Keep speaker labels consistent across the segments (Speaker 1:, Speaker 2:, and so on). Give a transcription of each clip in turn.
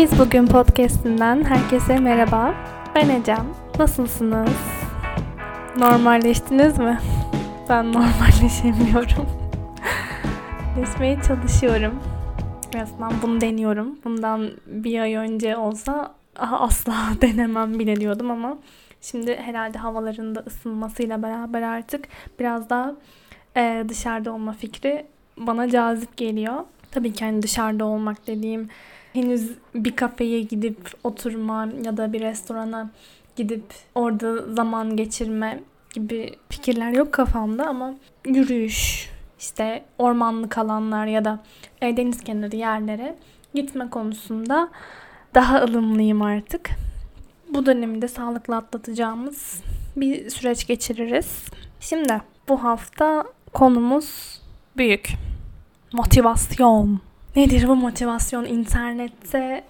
Speaker 1: Biz Bugün Podcast'inden herkese merhaba. Ben Ecem. Nasılsınız? Normalleştiniz mi? Ben normalleşemiyorum. Leşmeye çalışıyorum. En bunu deniyorum. Bundan bir ay önce olsa asla denemem bile diyordum ama şimdi herhalde havaların da ısınmasıyla beraber artık biraz daha e, dışarıda olma fikri bana cazip geliyor. Tabii ki hani dışarıda olmak dediğim henüz bir kafeye gidip oturma ya da bir restorana gidip orada zaman geçirme gibi fikirler yok kafamda ama yürüyüş, işte ormanlık alanlar ya da e, deniz kenarı yerlere gitme konusunda daha ılımlıyım artık. Bu dönemi de sağlıklı atlatacağımız bir süreç geçiririz. Şimdi bu hafta konumuz büyük. Motivasyon. Nedir bu motivasyon? İnternette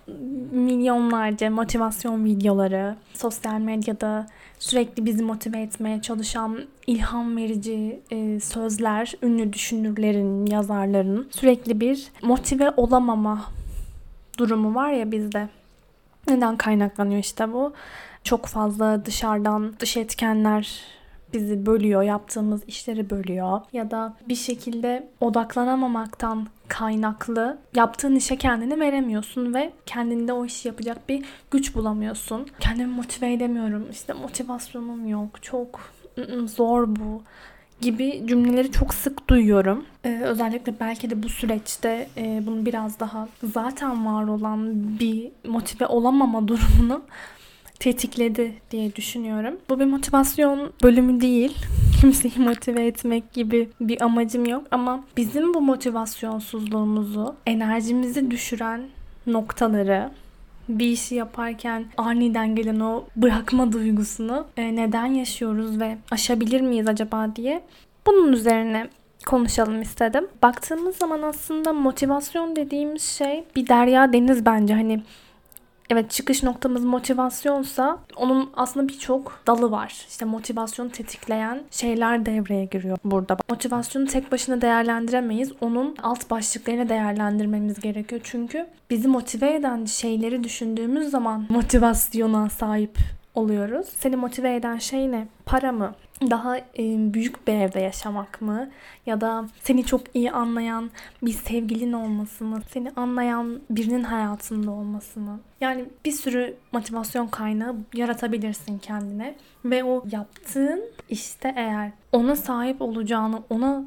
Speaker 1: milyonlarca motivasyon videoları, sosyal medyada sürekli bizi motive etmeye çalışan ilham verici e, sözler, ünlü düşünürlerin, yazarların sürekli bir motive olamama durumu var ya bizde. Neden kaynaklanıyor işte bu? Çok fazla dışarıdan dış etkenler bizi bölüyor, yaptığımız işleri bölüyor ya da bir şekilde odaklanamamaktan kaynaklı yaptığın işe kendini veremiyorsun ve kendinde o işi yapacak bir güç bulamıyorsun. Kendimi motive edemiyorum. İşte motivasyonum yok. Çok zor bu gibi cümleleri çok sık duyuyorum. Ee, özellikle belki de bu süreçte e, bunu biraz daha zaten var olan bir motive olamama durumunu tetikledi diye düşünüyorum. Bu bir motivasyon bölümü değil. Kimseyi motive etmek gibi bir amacım yok ama bizim bu motivasyonsuzluğumuzu, enerjimizi düşüren noktaları bir işi yaparken aniden gelen o bırakma duygusunu e, neden yaşıyoruz ve aşabilir miyiz acaba diye bunun üzerine konuşalım istedim. Baktığımız zaman aslında motivasyon dediğimiz şey bir derya deniz bence. Hani evet çıkış noktamız motivasyonsa onun aslında birçok dalı var. İşte motivasyonu tetikleyen şeyler devreye giriyor burada. Motivasyonu tek başına değerlendiremeyiz. Onun alt başlıklarını değerlendirmemiz gerekiyor. Çünkü bizi motive eden şeyleri düşündüğümüz zaman motivasyona sahip oluyoruz. Seni motive eden şey ne? Para mı? daha e, büyük bir evde yaşamak mı? Ya da seni çok iyi anlayan bir sevgilin olması mı? Seni anlayan birinin hayatında olması mı? Yani bir sürü motivasyon kaynağı yaratabilirsin kendine. Ve o yaptığın işte eğer ona sahip olacağını, ona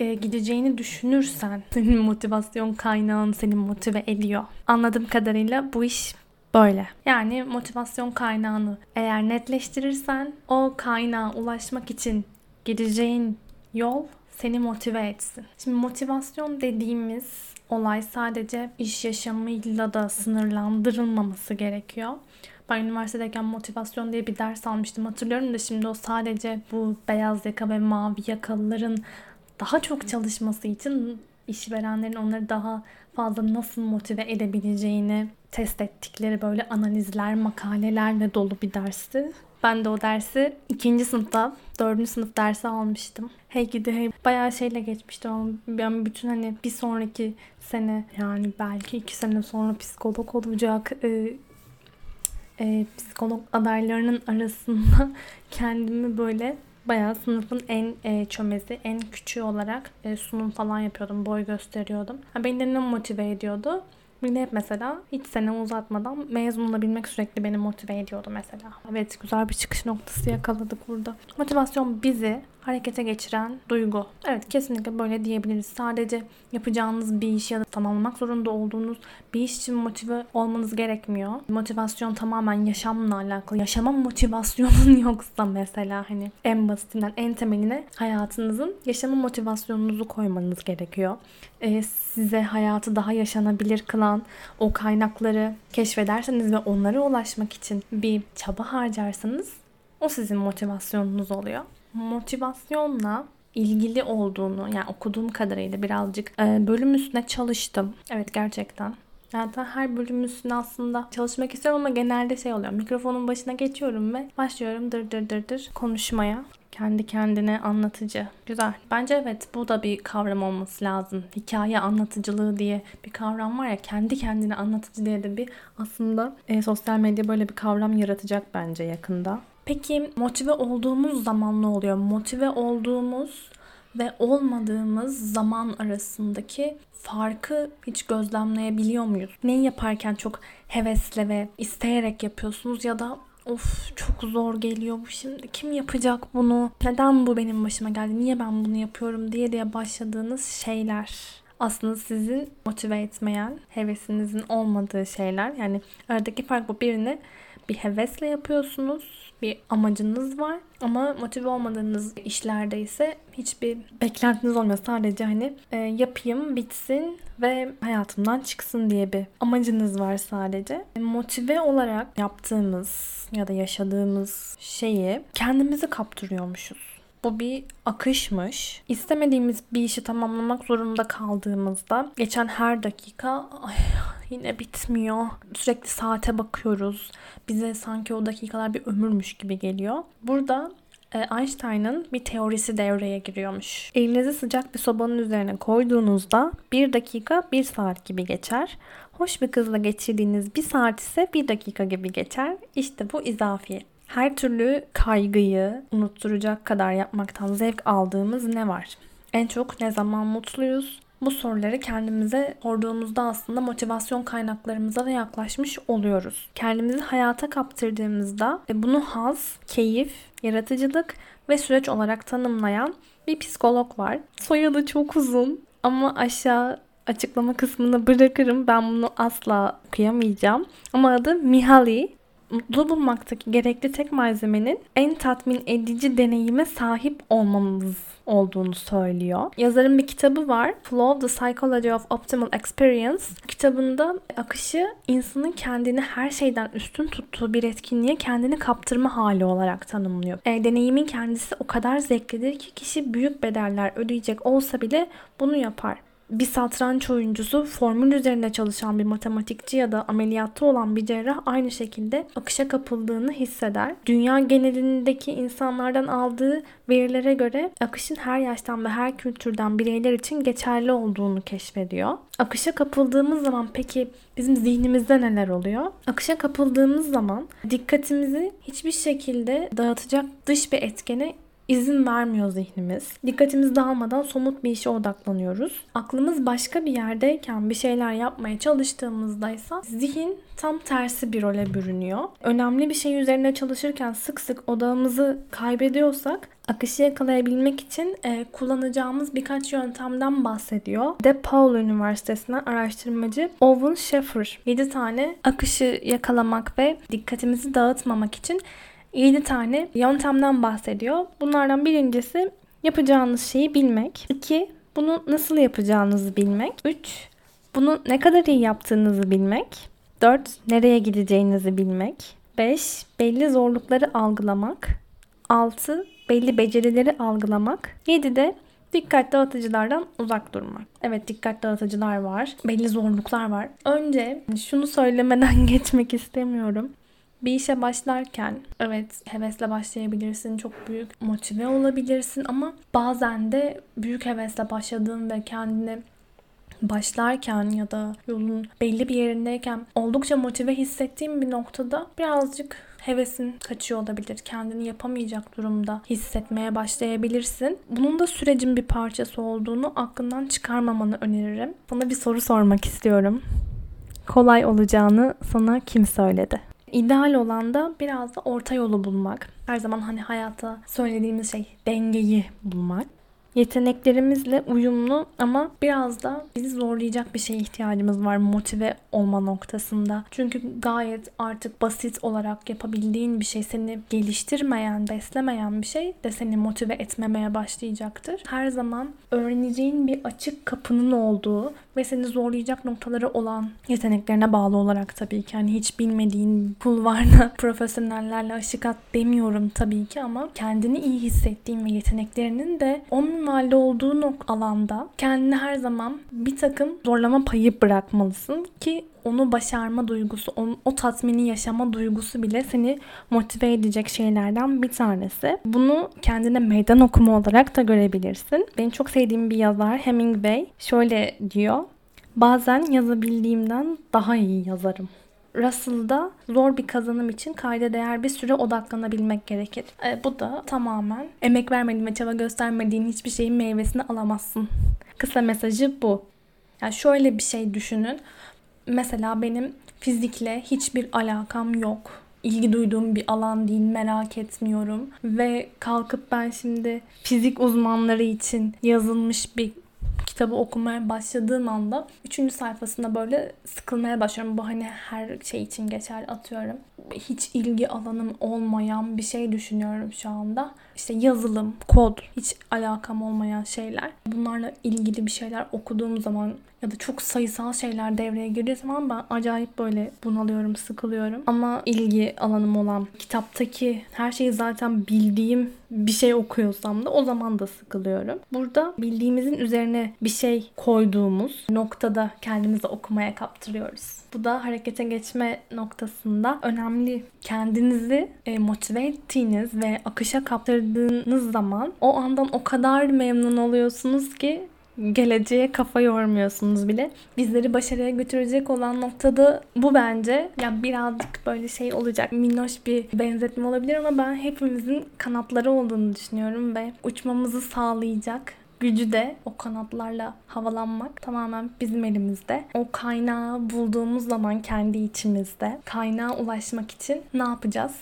Speaker 1: e, gideceğini düşünürsen senin motivasyon kaynağın seni motive ediyor. Anladığım kadarıyla bu iş Böyle. Yani motivasyon kaynağını eğer netleştirirsen o kaynağa ulaşmak için gideceğin yol seni motive etsin. Şimdi motivasyon dediğimiz olay sadece iş yaşamıyla da sınırlandırılmaması gerekiyor. Ben üniversitedeyken motivasyon diye bir ders almıştım hatırlıyorum da şimdi o sadece bu beyaz yaka ve mavi yakalıların daha çok çalışması için işverenlerin onları daha fazla nasıl motive edebileceğini test ettikleri böyle analizler, makalelerle dolu bir dersti. Ben de o dersi ikinci sınıfta, dördüncü sınıf dersi almıştım. Hey gidi hey bayağı şeyle geçmişti ama ben bütün hani bir sonraki sene yani belki iki sene sonra psikolog olacak e, e, psikolog adaylarının arasında kendimi böyle bayağı sınıfın en e, çömezi, en küçüğü olarak e, sunum falan yapıyordum, boy gösteriyordum. Ha, beni de ne motive ediyordu? Beni hep mesela hiç sene uzatmadan mezun olabilmek sürekli beni motive ediyordu mesela. Evet güzel bir çıkış noktası yakaladık burada. Motivasyon bizi harekete geçiren duygu. Evet kesinlikle böyle diyebiliriz. Sadece yapacağınız bir iş ya da tamamlamak zorunda olduğunuz bir iş için motive olmanız gerekmiyor. Motivasyon tamamen yaşamla alakalı. Yaşama motivasyonun yoksa mesela hani en basitinden en temeline hayatınızın yaşama motivasyonunuzu koymanız gerekiyor. Ee, size hayatı daha yaşanabilir kılan o kaynakları keşfederseniz ve onlara ulaşmak için bir çaba harcarsanız o sizin motivasyonunuz oluyor motivasyonla ilgili olduğunu yani okuduğum kadarıyla birazcık e, bölüm üstüne çalıştım. Evet gerçekten Zaten her bölüm üstüne aslında çalışmak istiyorum ama genelde şey oluyor. Mikrofonun başına geçiyorum ve başlıyorum dır dır dır dır konuşmaya. Kendi kendine anlatıcı. Güzel. Bence evet bu da bir kavram olması lazım. Hikaye anlatıcılığı diye bir kavram var ya kendi kendine anlatıcı diye de bir aslında e, sosyal medya böyle bir kavram yaratacak bence yakında. Peki motive olduğumuz zaman ne oluyor? Motive olduğumuz ve olmadığımız zaman arasındaki farkı hiç gözlemleyebiliyor muyuz? Neyi yaparken çok hevesle ve isteyerek yapıyorsunuz ya da of çok zor geliyor bu şimdi kim yapacak bunu? Neden bu benim başıma geldi? Niye ben bunu yapıyorum? diye diye başladığınız şeyler aslında sizin motive etmeyen hevesinizin olmadığı şeyler. Yani aradaki fark bu. Birini bir hevesle yapıyorsunuz bir amacınız var ama motive olmadığınız işlerde ise hiçbir beklentiniz olmuyor. Sadece hani e, yapayım, bitsin ve hayatımdan çıksın diye bir amacınız var sadece. Motive olarak yaptığımız ya da yaşadığımız şeyi kendimizi kaptırıyormuşuz. Bu bir akışmış. İstemediğimiz bir işi tamamlamak zorunda kaldığımızda geçen her dakika ay, yine bitmiyor. Sürekli saate bakıyoruz. Bize sanki o dakikalar bir ömürmüş gibi geliyor. Burada e, Einstein'ın bir teorisi devreye giriyormuş. Elinizi sıcak bir sobanın üzerine koyduğunuzda bir dakika bir saat gibi geçer. Hoş bir kızla geçirdiğiniz bir saat ise bir dakika gibi geçer. İşte bu izafiyet. Her türlü kaygıyı unutturacak kadar yapmaktan zevk aldığımız ne var? En çok ne zaman mutluyuz? Bu soruları kendimize sorduğumuzda aslında motivasyon kaynaklarımıza da yaklaşmış oluyoruz. Kendimizi hayata kaptırdığımızda ve bunu haz, keyif, yaratıcılık ve süreç olarak tanımlayan bir psikolog var. Soyadı çok uzun ama aşağı açıklama kısmına bırakırım. Ben bunu asla okuyamayacağım. Ama adı Mihaly mutlu bulmaktaki gerekli tek malzemenin en tatmin edici deneyime sahip olmamız olduğunu söylüyor. Yazarın bir kitabı var. Flow, The Psychology of Optimal Experience. Kitabında akışı insanın kendini her şeyden üstün tuttuğu bir etkinliğe kendini kaptırma hali olarak tanımlıyor. E, deneyimin kendisi o kadar zevklidir ki kişi büyük bedeller ödeyecek olsa bile bunu yapar bir satranç oyuncusu, formül üzerinde çalışan bir matematikçi ya da ameliyatta olan bir cerrah aynı şekilde akışa kapıldığını hisseder. Dünya genelindeki insanlardan aldığı verilere göre akışın her yaştan ve her kültürden bireyler için geçerli olduğunu keşfediyor. Akışa kapıldığımız zaman peki bizim zihnimizde neler oluyor? Akışa kapıldığımız zaman dikkatimizi hiçbir şekilde dağıtacak dış bir etkene izin vermiyor zihnimiz. Dikkatimiz dağılmadan somut bir işe odaklanıyoruz. Aklımız başka bir yerdeyken bir şeyler yapmaya çalıştığımızda ise zihin tam tersi bir role bürünüyor. Önemli bir şey üzerine çalışırken sık sık odağımızı kaybediyorsak akışı yakalayabilmek için e, kullanacağımız birkaç yöntemden bahsediyor. DePaul Üniversitesi'nden araştırmacı Owen Schaeffer 7 tane akışı yakalamak ve dikkatimizi dağıtmamak için 7 tane yöntemden bahsediyor. Bunlardan birincisi yapacağınız şeyi bilmek. 2. Bunu nasıl yapacağınızı bilmek. 3. Bunu ne kadar iyi yaptığınızı bilmek. 4. Nereye gideceğinizi bilmek. 5. Belli zorlukları algılamak. 6. Belli becerileri algılamak. 7 de dikkat dağıtıcılardan uzak durmak. Evet dikkat dağıtıcılar var. Belli zorluklar var. Önce şunu söylemeden geçmek istemiyorum. Bir işe başlarken evet hevesle başlayabilirsin, çok büyük motive olabilirsin ama bazen de büyük hevesle başladığın ve kendini başlarken ya da yolun belli bir yerindeyken oldukça motive hissettiğim bir noktada birazcık hevesin kaçıyor olabilir. Kendini yapamayacak durumda hissetmeye başlayabilirsin. Bunun da sürecin bir parçası olduğunu aklından çıkarmamanı öneririm. Sana bir soru sormak istiyorum. Kolay olacağını sana kim söyledi? İdeal olan da biraz da orta yolu bulmak. Her zaman hani hayata söylediğimiz şey dengeyi bulmak yeteneklerimizle uyumlu ama biraz da bizi zorlayacak bir şeye ihtiyacımız var motive olma noktasında. Çünkü gayet artık basit olarak yapabildiğin bir şey seni geliştirmeyen, beslemeyen bir şey de seni motive etmemeye başlayacaktır. Her zaman öğreneceğin bir açık kapının olduğu ve seni zorlayacak noktaları olan yeteneklerine bağlı olarak tabii ki. Hani hiç bilmediğin kulvarda profesyonellerle aşık at demiyorum tabii ki ama kendini iyi hissettiğin ve yeteneklerinin de 10 mahalle olduğu nok alanda kendini her zaman bir takım zorlama payı bırakmalısın ki onu başarma duygusu, o, o tatmini yaşama duygusu bile seni motive edecek şeylerden bir tanesi. Bunu kendine meydan okuma olarak da görebilirsin. Benim çok sevdiğim bir yazar Hemingway şöyle diyor. Bazen yazabildiğimden daha iyi yazarım. Russell'da zor bir kazanım için kayda değer bir süre odaklanabilmek gerekir. E, bu da tamamen emek vermediğin ve çaba göstermediğin hiçbir şeyin meyvesini alamazsın. Kısa mesajı bu. Yani şöyle bir şey düşünün. Mesela benim fizikle hiçbir alakam yok. İlgi duyduğum bir alan değil, merak etmiyorum. Ve kalkıp ben şimdi fizik uzmanları için yazılmış bir kitabı okumaya başladığım anda 3. sayfasında böyle sıkılmaya başlıyorum. Bu hani her şey için geçer atıyorum. Hiç ilgi alanım olmayan bir şey düşünüyorum şu anda. İşte yazılım, kod, hiç alakam olmayan şeyler. Bunlarla ilgili bir şeyler okuduğum zaman ya da çok sayısal şeyler devreye girdiği zaman ben acayip böyle bunalıyorum, sıkılıyorum. Ama ilgi alanım olan kitaptaki her şeyi zaten bildiğim bir şey okuyorsam da o zaman da sıkılıyorum. Burada bildiğimizin üzerine bir şey koyduğumuz noktada kendimizi okumaya kaptırıyoruz. Bu da harekete geçme noktasında önemli. Kendinizi e, motive ettiğiniz ve akışa kaptırdığınız zaman o andan o kadar memnun oluyorsunuz ki geleceğe kafa yormuyorsunuz bile. Bizleri başarıya götürecek olan noktada bu bence. Ya birazcık böyle şey olacak. Minnoş bir benzetme olabilir ama ben hepimizin kanatları olduğunu düşünüyorum ve uçmamızı sağlayacak gücü de o kanatlarla havalanmak tamamen bizim elimizde. O kaynağı bulduğumuz zaman kendi içimizde kaynağa ulaşmak için ne yapacağız?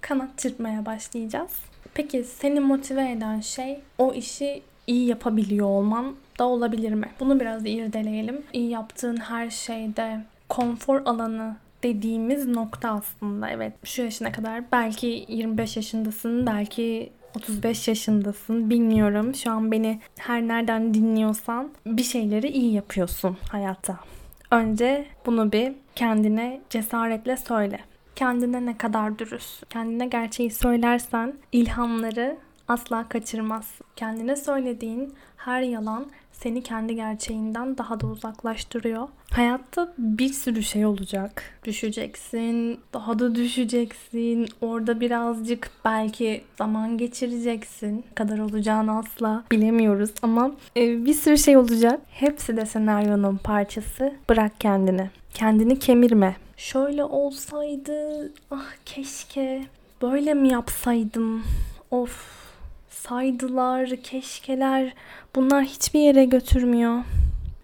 Speaker 1: Kanat çırpmaya başlayacağız. Peki seni motive eden şey o işi iyi yapabiliyor olman da olabilir mi? Bunu biraz irdeleyelim. İyi yaptığın her şeyde konfor alanı dediğimiz nokta aslında. Evet şu yaşına kadar belki 25 yaşındasın, belki 35 yaşındasın bilmiyorum. Şu an beni her nereden dinliyorsan bir şeyleri iyi yapıyorsun hayatta. Önce bunu bir kendine cesaretle söyle. Kendine ne kadar dürüst. Kendine gerçeği söylersen ilhamları asla kaçırmaz. Kendine söylediğin her yalan seni kendi gerçeğinden daha da uzaklaştırıyor. Hayatta bir sürü şey olacak. Düşeceksin, daha da düşeceksin. Orada birazcık belki zaman geçireceksin. Kadar olacağını asla bilemiyoruz ama e, bir sürü şey olacak. Hepsi de senaryonun parçası. Bırak kendini. Kendini kemirme. Şöyle olsaydı, ah keşke böyle mi yapsaydım? Of saydılar, keşkeler bunlar hiçbir yere götürmüyor.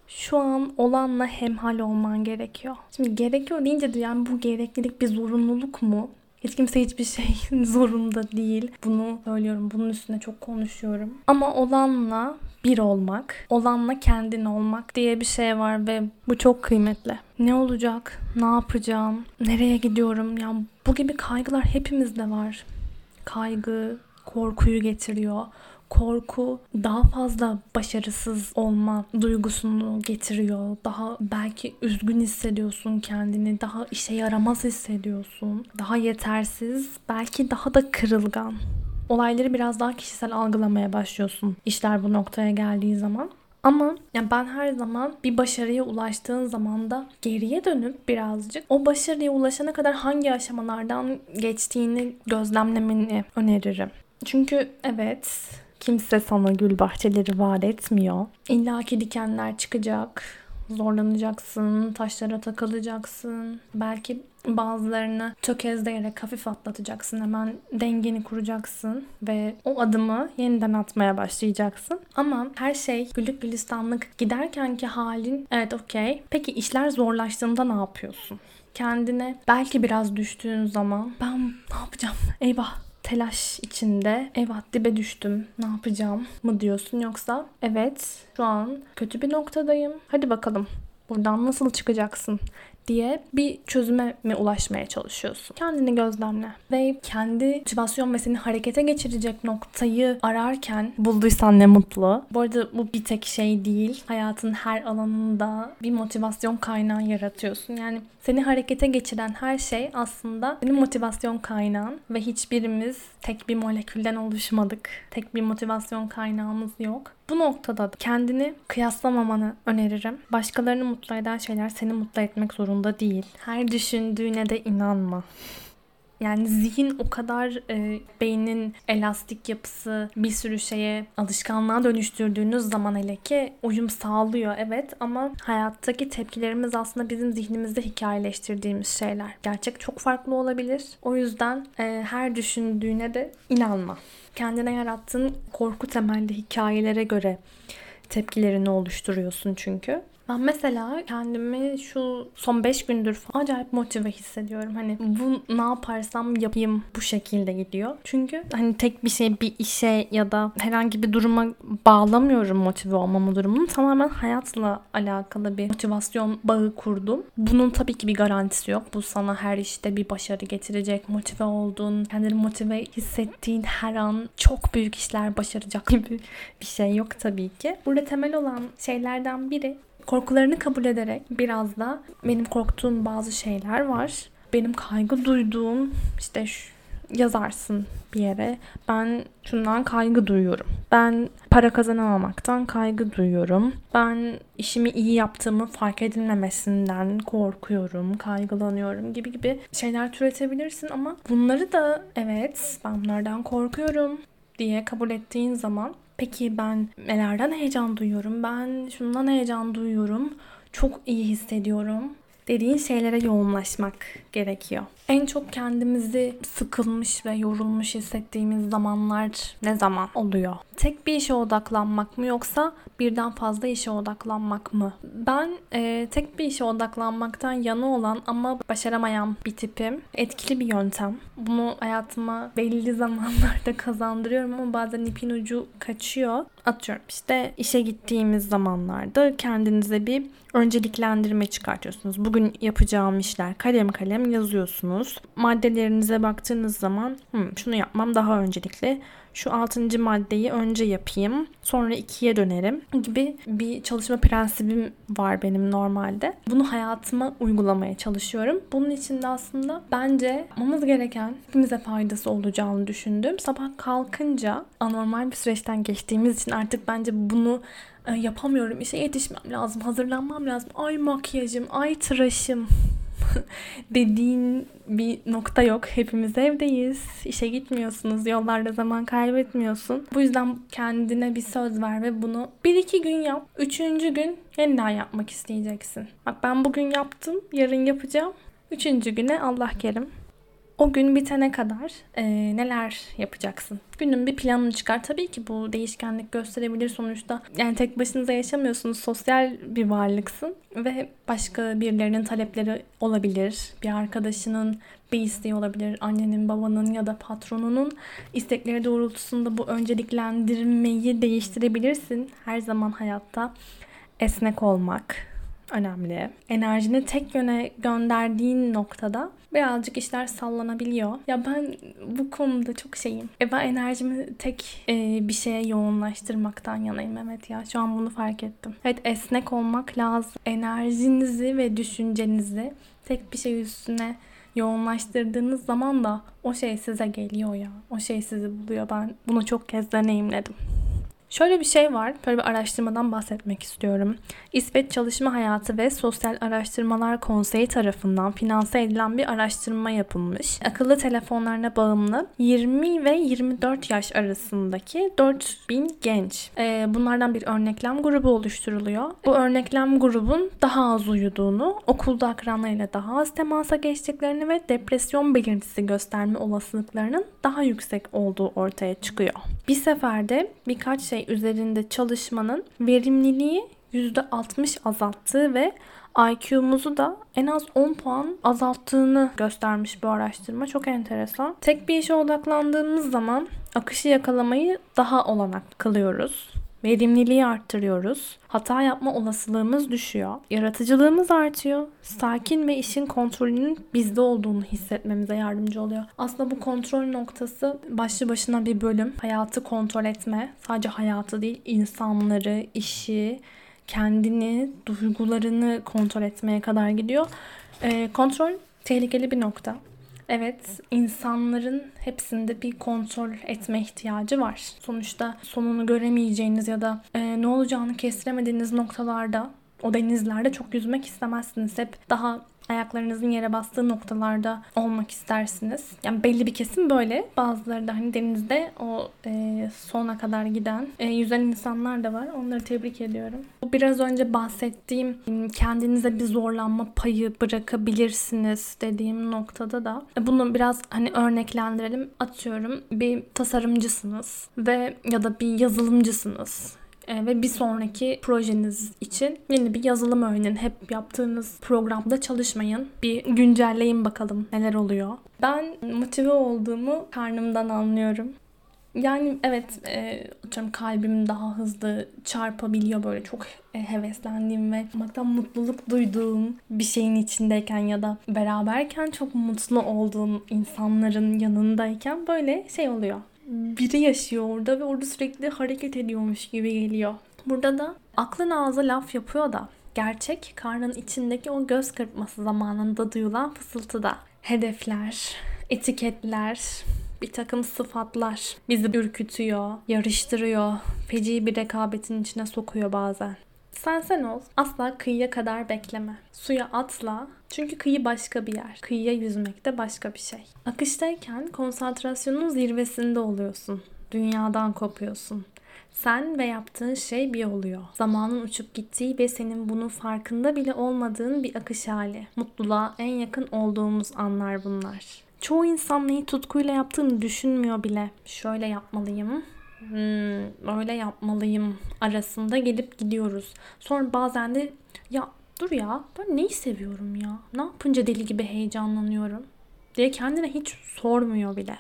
Speaker 1: Şu an olanla hemhal olman gerekiyor. Şimdi gerekiyor deyince de yani bu gereklilik bir zorunluluk mu? Hiç kimse hiçbir şey zorunda değil. Bunu söylüyorum. Bunun üstüne çok konuşuyorum. Ama olanla bir olmak, olanla kendin olmak diye bir şey var ve bu çok kıymetli. Ne olacak? Ne yapacağım? Nereye gidiyorum? Ya bu gibi kaygılar hepimizde var. Kaygı, korkuyu getiriyor. Korku daha fazla başarısız olma duygusunu getiriyor. Daha belki üzgün hissediyorsun kendini, daha işe yaramaz hissediyorsun. Daha yetersiz, belki daha da kırılgan. Olayları biraz daha kişisel algılamaya başlıyorsun. İşler bu noktaya geldiği zaman. Ama yani ben her zaman bir başarıya ulaştığın zaman da geriye dönüp birazcık o başarıya ulaşana kadar hangi aşamalardan geçtiğini gözlemlemeni öneririm. Çünkü evet kimse sana gül bahçeleri vaat etmiyor. İlla ki dikenler çıkacak. Zorlanacaksın, taşlara takılacaksın. Belki bazılarını tökezleyerek hafif atlatacaksın. Hemen dengeni kuracaksın ve o adımı yeniden atmaya başlayacaksın. Ama her şey güllük gülistanlık giderkenki halin evet okey. Peki işler zorlaştığında ne yapıyorsun? Kendine belki biraz düştüğün zaman ben ne yapacağım? Eyvah telaş içinde eyvah dibe düştüm ne yapacağım mı diyorsun yoksa? Evet şu an kötü bir noktadayım. Hadi bakalım buradan nasıl çıkacaksın diye bir çözüme mi ulaşmaya çalışıyorsun? Kendini gözlemle ve kendi motivasyon ve seni harekete geçirecek noktayı ararken bulduysan ne mutlu. Bu arada bu bir tek şey değil. Hayatın her alanında bir motivasyon kaynağı yaratıyorsun. Yani seni harekete geçiren her şey aslında senin motivasyon kaynağın ve hiçbirimiz tek bir molekülden oluşmadık. Tek bir motivasyon kaynağımız yok. Bu noktada kendini kıyaslamamanı öneririm. Başkalarını mutlu eden şeyler seni mutlu etmek zorunda değil. Her düşündüğüne de inanma. Yani zihin o kadar e, beynin elastik yapısı bir sürü şeye alışkanlığa dönüştürdüğünüz zaman hele ki uyum sağlıyor evet ama hayattaki tepkilerimiz aslında bizim zihnimizde hikayeleştirdiğimiz şeyler. Gerçek çok farklı olabilir. O yüzden e, her düşündüğüne de inanma. Kendine yarattığın korku temelli hikayelere göre tepkilerini oluşturuyorsun çünkü. Ben mesela kendimi şu son 5 gündür falan acayip motive hissediyorum. Hani bu ne yaparsam yapayım bu şekilde gidiyor. Çünkü hani tek bir şey bir işe ya da herhangi bir duruma bağlamıyorum motive olmamı durumunu. Tamamen hayatla alakalı bir motivasyon bağı kurdum. Bunun tabii ki bir garantisi yok. Bu sana her işte bir başarı getirecek. Motive olduğun, kendini motive hissettiğin her an çok büyük işler başaracak gibi bir şey yok tabii ki. Burada temel olan şeylerden biri korkularını kabul ederek biraz da benim korktuğum bazı şeyler var. Benim kaygı duyduğum işte şu, yazarsın bir yere. Ben şundan kaygı duyuyorum. Ben para kazanamamaktan kaygı duyuyorum. Ben işimi iyi yaptığımı fark edilmemesinden korkuyorum, kaygılanıyorum gibi gibi şeyler türetebilirsin ama bunları da evet ben bunlardan korkuyorum diye kabul ettiğin zaman Peki ben nelerden heyecan duyuyorum? Ben şundan heyecan duyuyorum. Çok iyi hissediyorum dediğin şeylere yoğunlaşmak gerekiyor. En çok kendimizi sıkılmış ve yorulmuş hissettiğimiz zamanlar ne zaman oluyor? Tek bir işe odaklanmak mı yoksa birden fazla işe odaklanmak mı? Ben e, tek bir işe odaklanmaktan yana olan ama başaramayan bir tipim. Etkili bir yöntem. Bunu hayatıma belli zamanlarda kazandırıyorum ama bazen ipin ucu kaçıyor. Atıyorum işte işe gittiğimiz zamanlarda kendinize bir önceliklendirme çıkartıyorsunuz. Bugün yapacağım işler kalem kalem yazıyorsunuz. Maddelerinize baktığınız zaman hmm, şunu yapmam daha öncelikli şu altıncı maddeyi önce yapayım sonra ikiye dönerim gibi bir çalışma prensibim var benim normalde. Bunu hayatıma uygulamaya çalışıyorum. Bunun için de aslında bence yapmamız gereken hepimize faydası olacağını düşündüm. Sabah kalkınca anormal bir süreçten geçtiğimiz için artık bence bunu e, yapamıyorum. İşe yetişmem lazım, hazırlanmam lazım. Ay makyajım, ay tıraşım dediğin bir nokta yok. Hepimiz evdeyiz. İşe gitmiyorsunuz. Yollarda zaman kaybetmiyorsun. Bu yüzden kendine bir söz ver ve bunu bir iki gün yap. Üçüncü gün yeniden yapmak isteyeceksin. Bak ben bugün yaptım. Yarın yapacağım. Üçüncü güne Allah kerim o gün bitene kadar e, neler yapacaksın? Günün bir planını çıkar. Tabii ki bu değişkenlik gösterebilir sonuçta. Yani tek başınıza yaşamıyorsunuz. Sosyal bir varlıksın ve başka birilerinin talepleri olabilir. Bir arkadaşının bir isteği olabilir. Annenin, babanın ya da patronunun istekleri doğrultusunda bu önceliklendirmeyi değiştirebilirsin. Her zaman hayatta esnek olmak önemli. Enerjini tek yöne gönderdiğin noktada birazcık işler sallanabiliyor. Ya ben bu konuda çok şeyim. E ben enerjimi tek e, bir şeye yoğunlaştırmaktan yanayım evet ya. Şu an bunu fark ettim. Evet esnek olmak lazım. Enerjinizi ve düşüncenizi tek bir şey üstüne yoğunlaştırdığınız zaman da o şey size geliyor ya. O şey sizi buluyor. Ben bunu çok kez deneyimledim. Şöyle bir şey var. Böyle bir araştırmadan bahsetmek istiyorum. İsveç Çalışma Hayatı ve Sosyal Araştırmalar Konseyi tarafından finanse edilen bir araştırma yapılmış. Akıllı telefonlarına bağımlı 20 ve 24 yaş arasındaki 4000 genç. Ee, bunlardan bir örneklem grubu oluşturuluyor. Bu örneklem grubun daha az uyuduğunu, okulda akranlarıyla daha az temasa geçtiklerini ve depresyon belirtisi gösterme olasılıklarının daha yüksek olduğu ortaya çıkıyor. Bir seferde birkaç şey üzerinde çalışmanın verimliliği %60 azalttığı ve IQ'muzu da en az 10 puan azalttığını göstermiş bu araştırma. Çok enteresan. Tek bir işe odaklandığımız zaman akışı yakalamayı daha olanak kılıyoruz. Verimliliği arttırıyoruz. Hata yapma olasılığımız düşüyor. Yaratıcılığımız artıyor. Sakin ve işin kontrolünün bizde olduğunu hissetmemize yardımcı oluyor. Aslında bu kontrol noktası başlı başına bir bölüm. Hayatı kontrol etme. Sadece hayatı değil, insanları, işi, kendini, duygularını kontrol etmeye kadar gidiyor. E, kontrol tehlikeli bir nokta. Evet, insanların hepsinde bir kontrol etme ihtiyacı var. Sonuçta sonunu göremeyeceğiniz ya da e, ne olacağını kestiremediğiniz noktalarda, o denizlerde çok yüzmek istemezsiniz. Hep daha ayaklarınızın yere bastığı noktalarda olmak istersiniz. Yani belli bir kesim böyle. Bazıları da hani denizde o e, sona kadar giden e, yüzen insanlar da var. Onları tebrik ediyorum. Bu biraz önce bahsettiğim kendinize bir zorlanma payı bırakabilirsiniz dediğim noktada da e, bunu biraz hani örneklendirelim. Atıyorum bir tasarımcısınız ve ya da bir yazılımcısınız ve bir sonraki projeniz için yeni bir yazılım öğrenin. Hep yaptığınız programda çalışmayın. Bir güncelleyin bakalım neler oluyor. Ben motive olduğumu karnımdan anlıyorum. Yani evet e, atıyorum kalbim daha hızlı çarpabiliyor böyle çok e, heveslendiğim ve olmaktan mutluluk duyduğum bir şeyin içindeyken ya da beraberken çok mutlu olduğum insanların yanındayken böyle şey oluyor biri yaşıyor orada ve orada sürekli hareket ediyormuş gibi geliyor. Burada da aklın ağza laf yapıyor da gerçek karnın içindeki o göz kırpması zamanında duyulan fısıltıda. Hedefler, etiketler, bir takım sıfatlar bizi ürkütüyor, yarıştırıyor, feci bir rekabetin içine sokuyor bazen. Sen sen ol. Asla kıyıya kadar bekleme. Suya atla. Çünkü kıyı başka bir yer. Kıyıya yüzmek de başka bir şey. Akıştayken konsantrasyonun zirvesinde oluyorsun. Dünyadan kopuyorsun. Sen ve yaptığın şey bir oluyor. Zamanın uçup gittiği ve senin bunun farkında bile olmadığın bir akış hali. Mutluluğa en yakın olduğumuz anlar bunlar. Çoğu insan neyi tutkuyla yaptığını düşünmüyor bile. Şöyle yapmalıyım, hmm, öyle yapmalıyım arasında gelip gidiyoruz. Sonra bazen de ya dur ya ben neyi seviyorum ya? Ne yapınca deli gibi heyecanlanıyorum? diye kendine hiç sormuyor bile.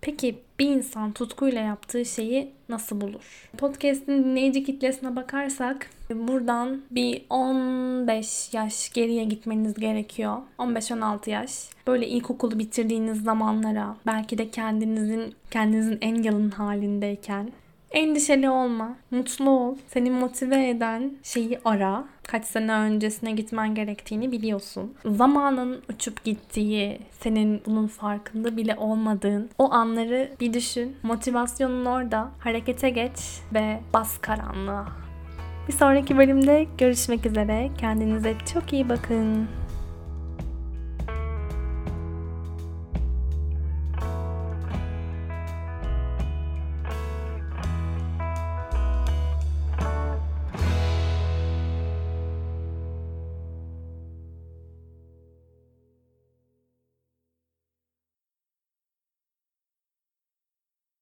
Speaker 1: Peki bir insan tutkuyla yaptığı şeyi nasıl bulur? Podcast'in dinleyici kitlesine bakarsak buradan bir 15 yaş geriye gitmeniz gerekiyor. 15-16 yaş. Böyle ilkokulu bitirdiğiniz zamanlara, belki de kendinizin kendinizin en yalın halindeyken Endişeli olma, mutlu ol. Seni motive eden şeyi ara. Kaç sene öncesine gitmen gerektiğini biliyorsun. Zamanın uçup gittiği, senin bunun farkında bile olmadığın o anları bir düşün. Motivasyonun orada. Harekete geç ve bas karanlığa. Bir sonraki bölümde görüşmek üzere. Kendinize çok iyi bakın.